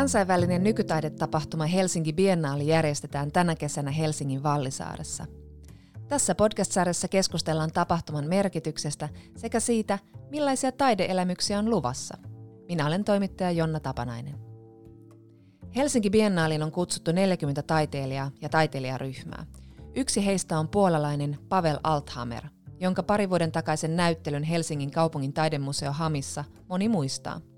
Kansainvälinen nykytaidetapahtuma Helsinki Biennaali järjestetään tänä kesänä Helsingin Vallisaaressa. Tässä podcast-sarjassa keskustellaan tapahtuman merkityksestä sekä siitä, millaisia taideelämyksiä on luvassa. Minä olen toimittaja Jonna Tapanainen. Helsinki Biennaaliin on kutsuttu 40 taiteilijaa ja taiteilijaryhmää. Yksi heistä on puolalainen Pavel Althammer, jonka pari vuoden takaisen näyttelyn Helsingin kaupungin taidemuseo Hamissa moni muistaa –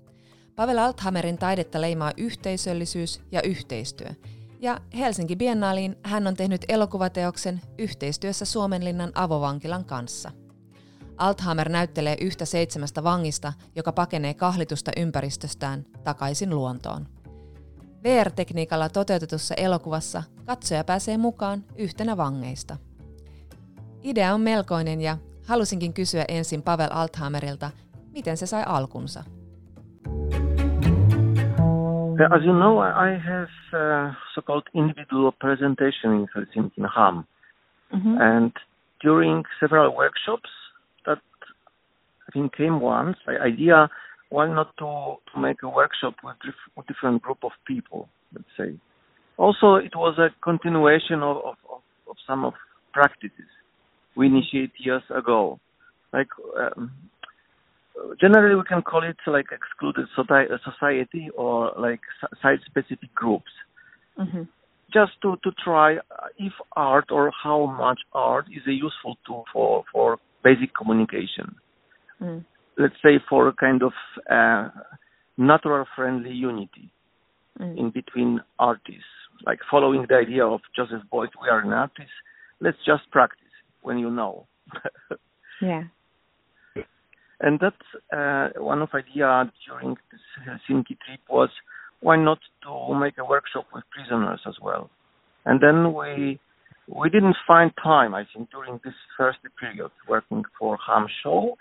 Pavel Althammerin taidetta leimaa yhteisöllisyys ja yhteistyö. Ja Helsinki Biennaaliin hän on tehnyt elokuvateoksen yhteistyössä Suomenlinnan avovankilan kanssa. Althammer näyttelee yhtä seitsemästä vangista, joka pakenee kahlitusta ympäristöstään takaisin luontoon. VR-tekniikalla toteutetussa elokuvassa katsoja pääsee mukaan yhtenä vangeista. Idea on melkoinen ja halusinkin kysyä ensin Pavel Althammerilta, miten se sai alkunsa. As you know, I have uh, so-called individual presentation in Helsinki in HAM. Mm-hmm. And during several workshops that I think came once, the idea why not to, to make a workshop with, dif- different group of people, let's say. Also, it was a continuation of, of, of some of practices we initiated years ago. Like um, generally we can call it like excluded society or like site-specific groups. Mm-hmm. Just to, to try if art or how much art is a useful tool for, for basic communication. Mm. Let's say for a kind of uh, natural friendly unity mm. in between artists. Like following the idea of Joseph Beuys, we are an artist. Let's just practice when you know. yeah. And that's uh, one of idea during this Helsinki trip was why not to make a workshop with prisoners as well. And then we we didn't find time, I think, during this first period working for Ham Show.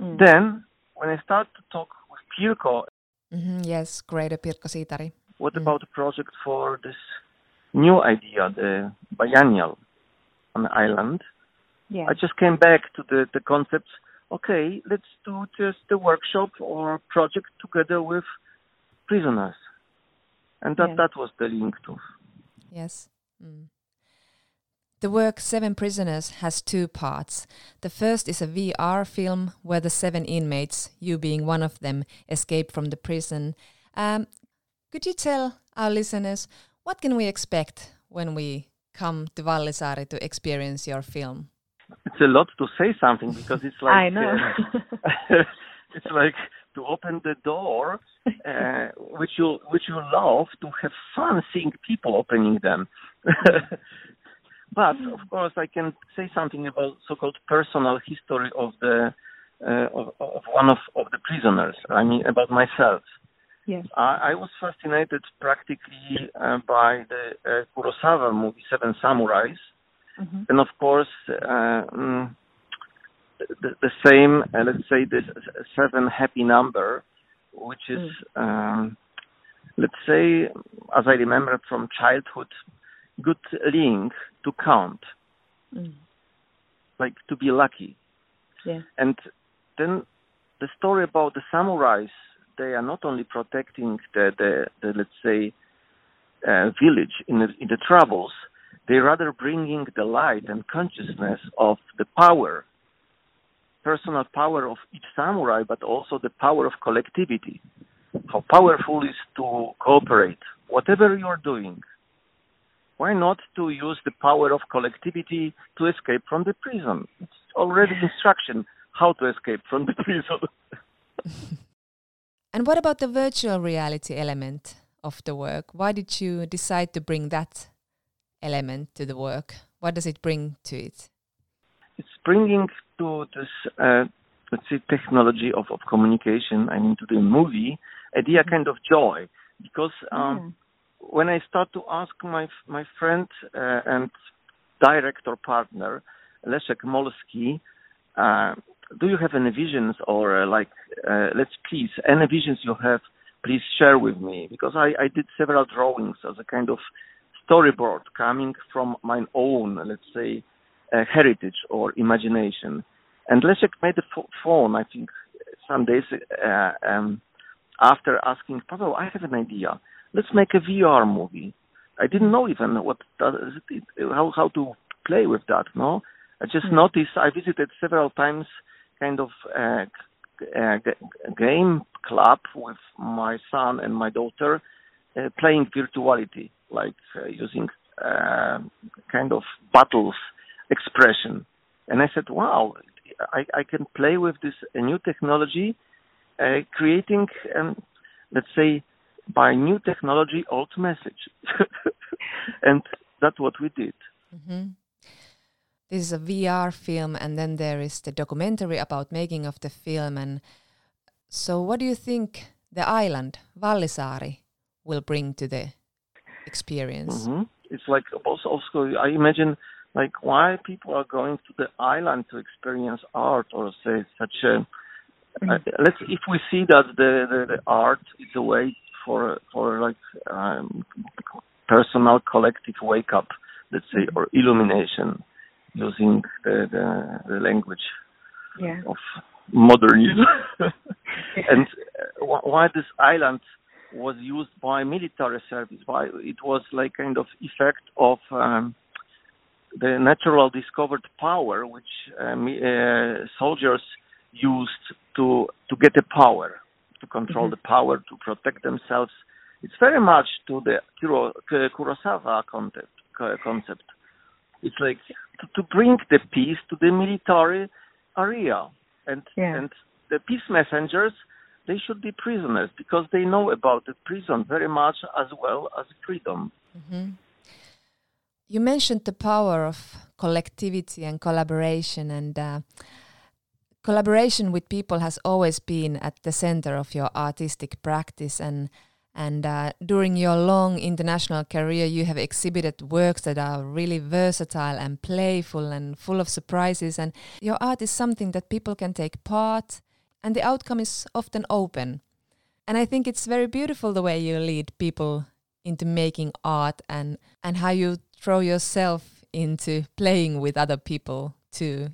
Mm. Then when I started to talk with Pirkko, mm-hmm, yes, greater Pirkko Siitari. What mm. about the project for this new idea, the biennial on the island? Yeah. I just came back to the the concepts okay, let's do just a workshop or project together with prisoners. And that, that was the link to. Yes. Mm. The work Seven Prisoners has two parts. The first is a VR film where the seven inmates, you being one of them, escape from the prison. Um, could you tell our listeners what can we expect when we come to Vallisaari to experience your film? It's a lot to say something because it's like I know. Uh, it's like to open the door, uh, which you which you love to have fun seeing people opening them. but of course, I can say something about so-called personal history of the uh, of, of, one of, of the prisoners. I mean, about myself. Yes. I, I was fascinated practically uh, by the uh, Kurosawa movie Seven Samurais, Mm-hmm. And of course, uh, mm, the, the, same, uh, let's say, this seven happy number, which is, mm. um, let's say, as I remember from childhood, good link to count, mm. like to be lucky. Yeah. And then the story about the samurais, they are not only protecting the, the, the let's say, uh, village in the, in the troubles, they rather bringing the light and consciousness of the power, personal power of each samurai, but also the power of collectivity. How powerful is to cooperate, whatever you're doing. Why not to use the power of collectivity to escape from the prison? It's already instruction how to escape from the prison. and what about the virtual reality element of the work? Why did you decide to bring that element to the work? What does it bring to it? It's bringing to this, uh, let's say, technology of, of communication, I mean, to the movie, idea mm-hmm. kind of joy. Because um, mm. when I start to ask my my friend uh, and director partner, Leszek Molski, uh, do you have any visions or uh, like, uh, let's please, any visions you have, please share with me. Because I, I did several drawings as a kind of storyboard coming from my own, let's say, uh, heritage or imagination. And Leszek made a phone, I think, some days uh, um, after asking, Pavel, I have an idea. let's make a VR movie. I didn't know even what how how to play with that. No, I just mm-hmm. noticed. I visited several times, kind of uh, uh, game club with my son and my daughter, uh, playing virtuality, like uh, using uh, kind of battles expression. And I said, wow, I, I can play with this new technology, uh, creating, um, let's say, by new technology, old message. and that's what we did. Mm-hmm. This is a VR film, and then there is the documentary about making of the film. And so, what do you think the island Vallisaari will bring to the experience? Mm-hmm. It's like also, also, I imagine like why people are going to the island to experience art or say such a mm-hmm. uh, let's if we see that the, the, the art is a way for for like um, personal collective wake up let's say or illumination using the the, the language yeah. of modernism and uh, why this island was used by military service why it was like kind of effect of um, the natural discovered power which um, uh, soldiers used to to get the power, to control mm-hmm. the power, to protect themselves. It's very much to the Kuro, Kurosawa concept. Concept. It's like to, to bring the peace to the military area, and yeah. and the peace messengers they should be prisoners because they know about the prison very much as well as freedom. Mm-hmm. You mentioned the power of collectivity and collaboration, and uh, collaboration with people has always been at the center of your artistic practice. And and uh, during your long international career, you have exhibited works that are really versatile and playful and full of surprises. And your art is something that people can take part, and the outcome is often open. And I think it's very beautiful the way you lead people into making art and and how you throw yourself into playing with other people too.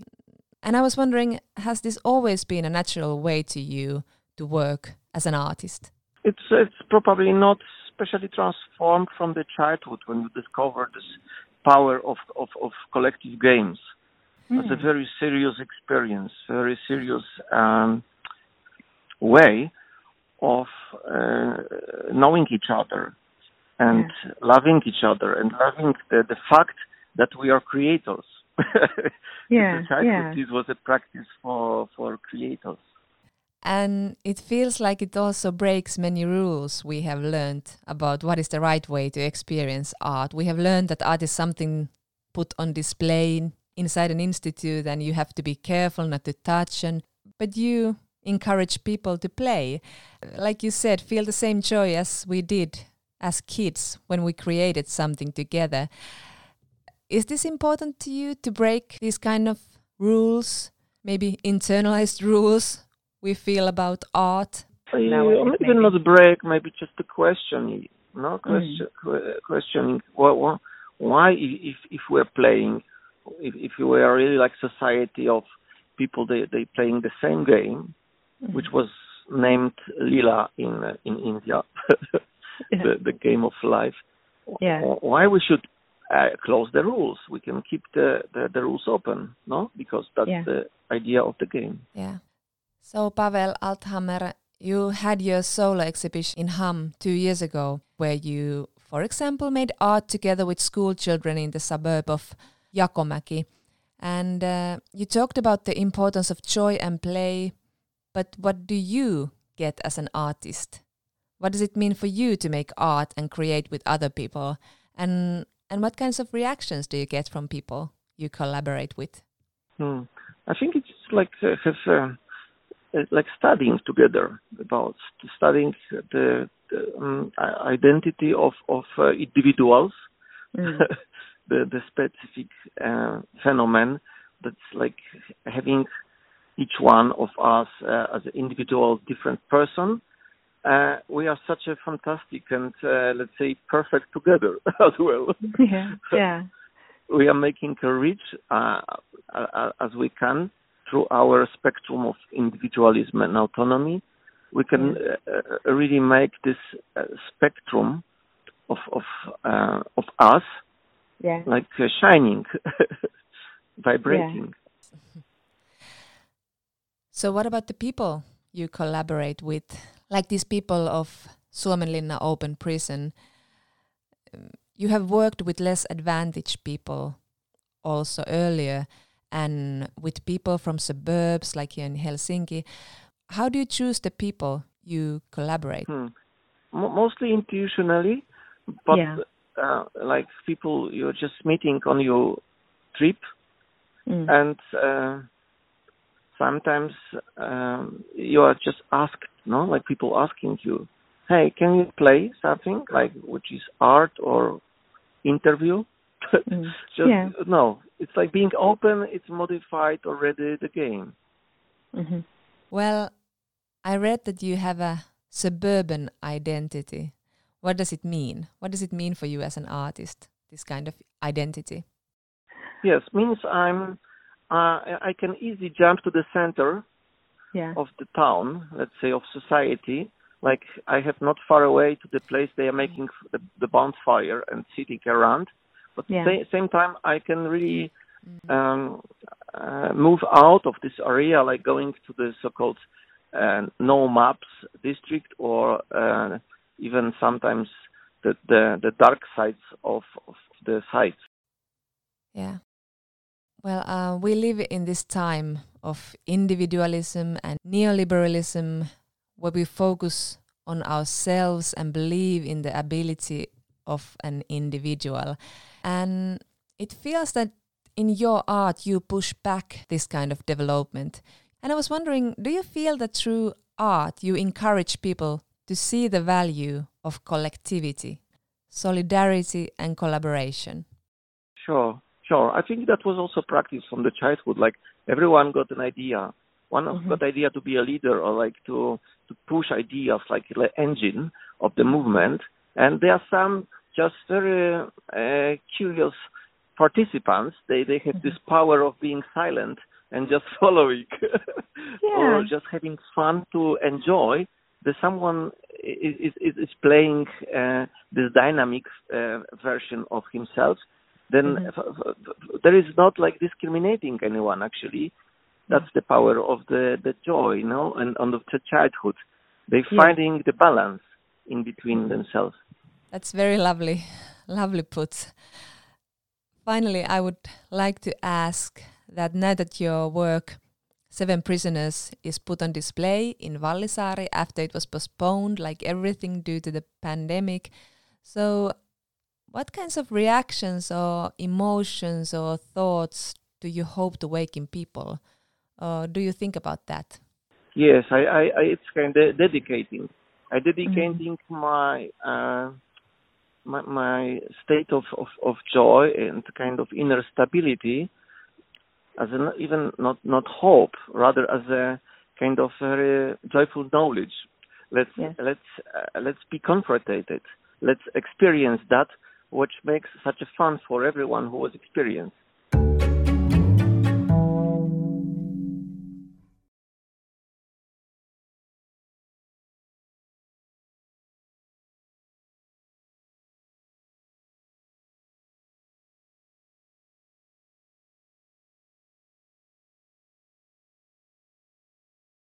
And I was wondering, has this always been a natural way to you to work as an artist? It's it's probably not specially transformed from the childhood when you discovered this power of of, of collective games. Mm. It's a very serious experience, very serious um, way of uh, knowing each other and yeah. loving each other and loving the, the fact that we are creators. yeah, yeah. This was a practice for for creators. And it feels like it also breaks many rules we have learned about what is the right way to experience art. We have learned that art is something put on display inside an institute and you have to be careful not to touch and but you encourage people to play. Like you said, feel the same joy as we did as kids when we created something together. Is this important to you to break these kind of rules, maybe internalized rules we feel about art? Uh, no, maybe, maybe not a break, maybe just a question. No question, mm. questioning why, why, if if we're playing, if if we are really like society of people, they they playing the same game, which was named Lila in uh, in India. the, the game of life. Yeah. Why we should uh, close the rules? We can keep the, the, the rules open, no? Because that's yeah. the idea of the game. Yeah. So Pavel Althamer, you had your solo exhibition in HAM two years ago, where you, for example, made art together with school children in the suburb of Jakomäki. And uh, you talked about the importance of joy and play, but what do you get as an artist? what does it mean for you to make art and create with other people and and what kinds of reactions do you get from people you collaborate with hmm. i think it's like uh, have uh, like studying together about studying the, the um, identity of of uh, individuals mm. the the specific uh, phenomenon that's like having each one of us uh, as an individual different person uh, we are such a fantastic and uh, let's say perfect together as well. Yeah, yeah. we are making a reach uh, uh, as we can through our spectrum of individualism and autonomy, we can uh, really make this uh, spectrum of of uh, of us yeah. like uh, shining, vibrating. So, what about the people you collaborate with, like these people of Suomenlinna Open Prison? Um, you have worked with less advantaged people also earlier, and with people from suburbs like here in Helsinki. How do you choose the people you collaborate? Hmm. mostly intuitionally, but Yeah. uh, like people you're just meeting on your trip, Mm. and uh, sometimes um, you are just asked, no, like people asking you, "Hey, can you play something like which is art or interview?" Mm. just Yeah. no. It's like being open. It's modified already the game. hmm Well, I read that you have a suburban identity. What does it mean? What does it mean for you as an artist, this kind of identity? Yes, means I'm. Uh, I can easily jump to the center Yeah. of the town, let's say of society. Like I have not far away to the place they are making the, the bonfire and sitting around. But Yeah. sa- same time, I can really um, uh, move out of this area, like going to the so-called uh, no maps district, or uh, even sometimes the, the the dark sides of, of the sites. Yeah. Well, uh, we live in this time of individualism and neoliberalism where we focus on ourselves and believe in the ability of an individual. And it feels that in your art you push back this kind of development. And I was wondering do you feel that through art you encourage people to see the value of collectivity, solidarity, and collaboration? Sure, sure. I think that was also practice from the childhood. Like everyone got an idea. One of Mhm. got idea to be a leader or like to to push ideas like the engine of the movement. And there are some just very uh, curious participants. They they have this power of being silent and just following, or just having fun to enjoy. There's someone is is, is- is playing uh, this dynamic uh, version of himself then Mhm. f- there is not like discriminating anyone actually that's the power of the the joy you know and on the childhood they Yeah. finding the balance in between themselves That's very lovely, lovely put. Finally, I would like to ask that now that your work, Seven Prisoners, is put on display in Vallisaari after it was postponed, like everything due to the pandemic. So, what kinds of reactions or emotions or thoughts do you hope to wake in people? Or do you think about that? yes i i, I it's kind of dedicating i dedicating my uh my, my state of, of, of joy and kind of inner stability as an even not not hope rather as a kind of very joyful knowledge let's Yes. let's uh, let's be confronted let's experience that which makes such a fun for everyone who was experienced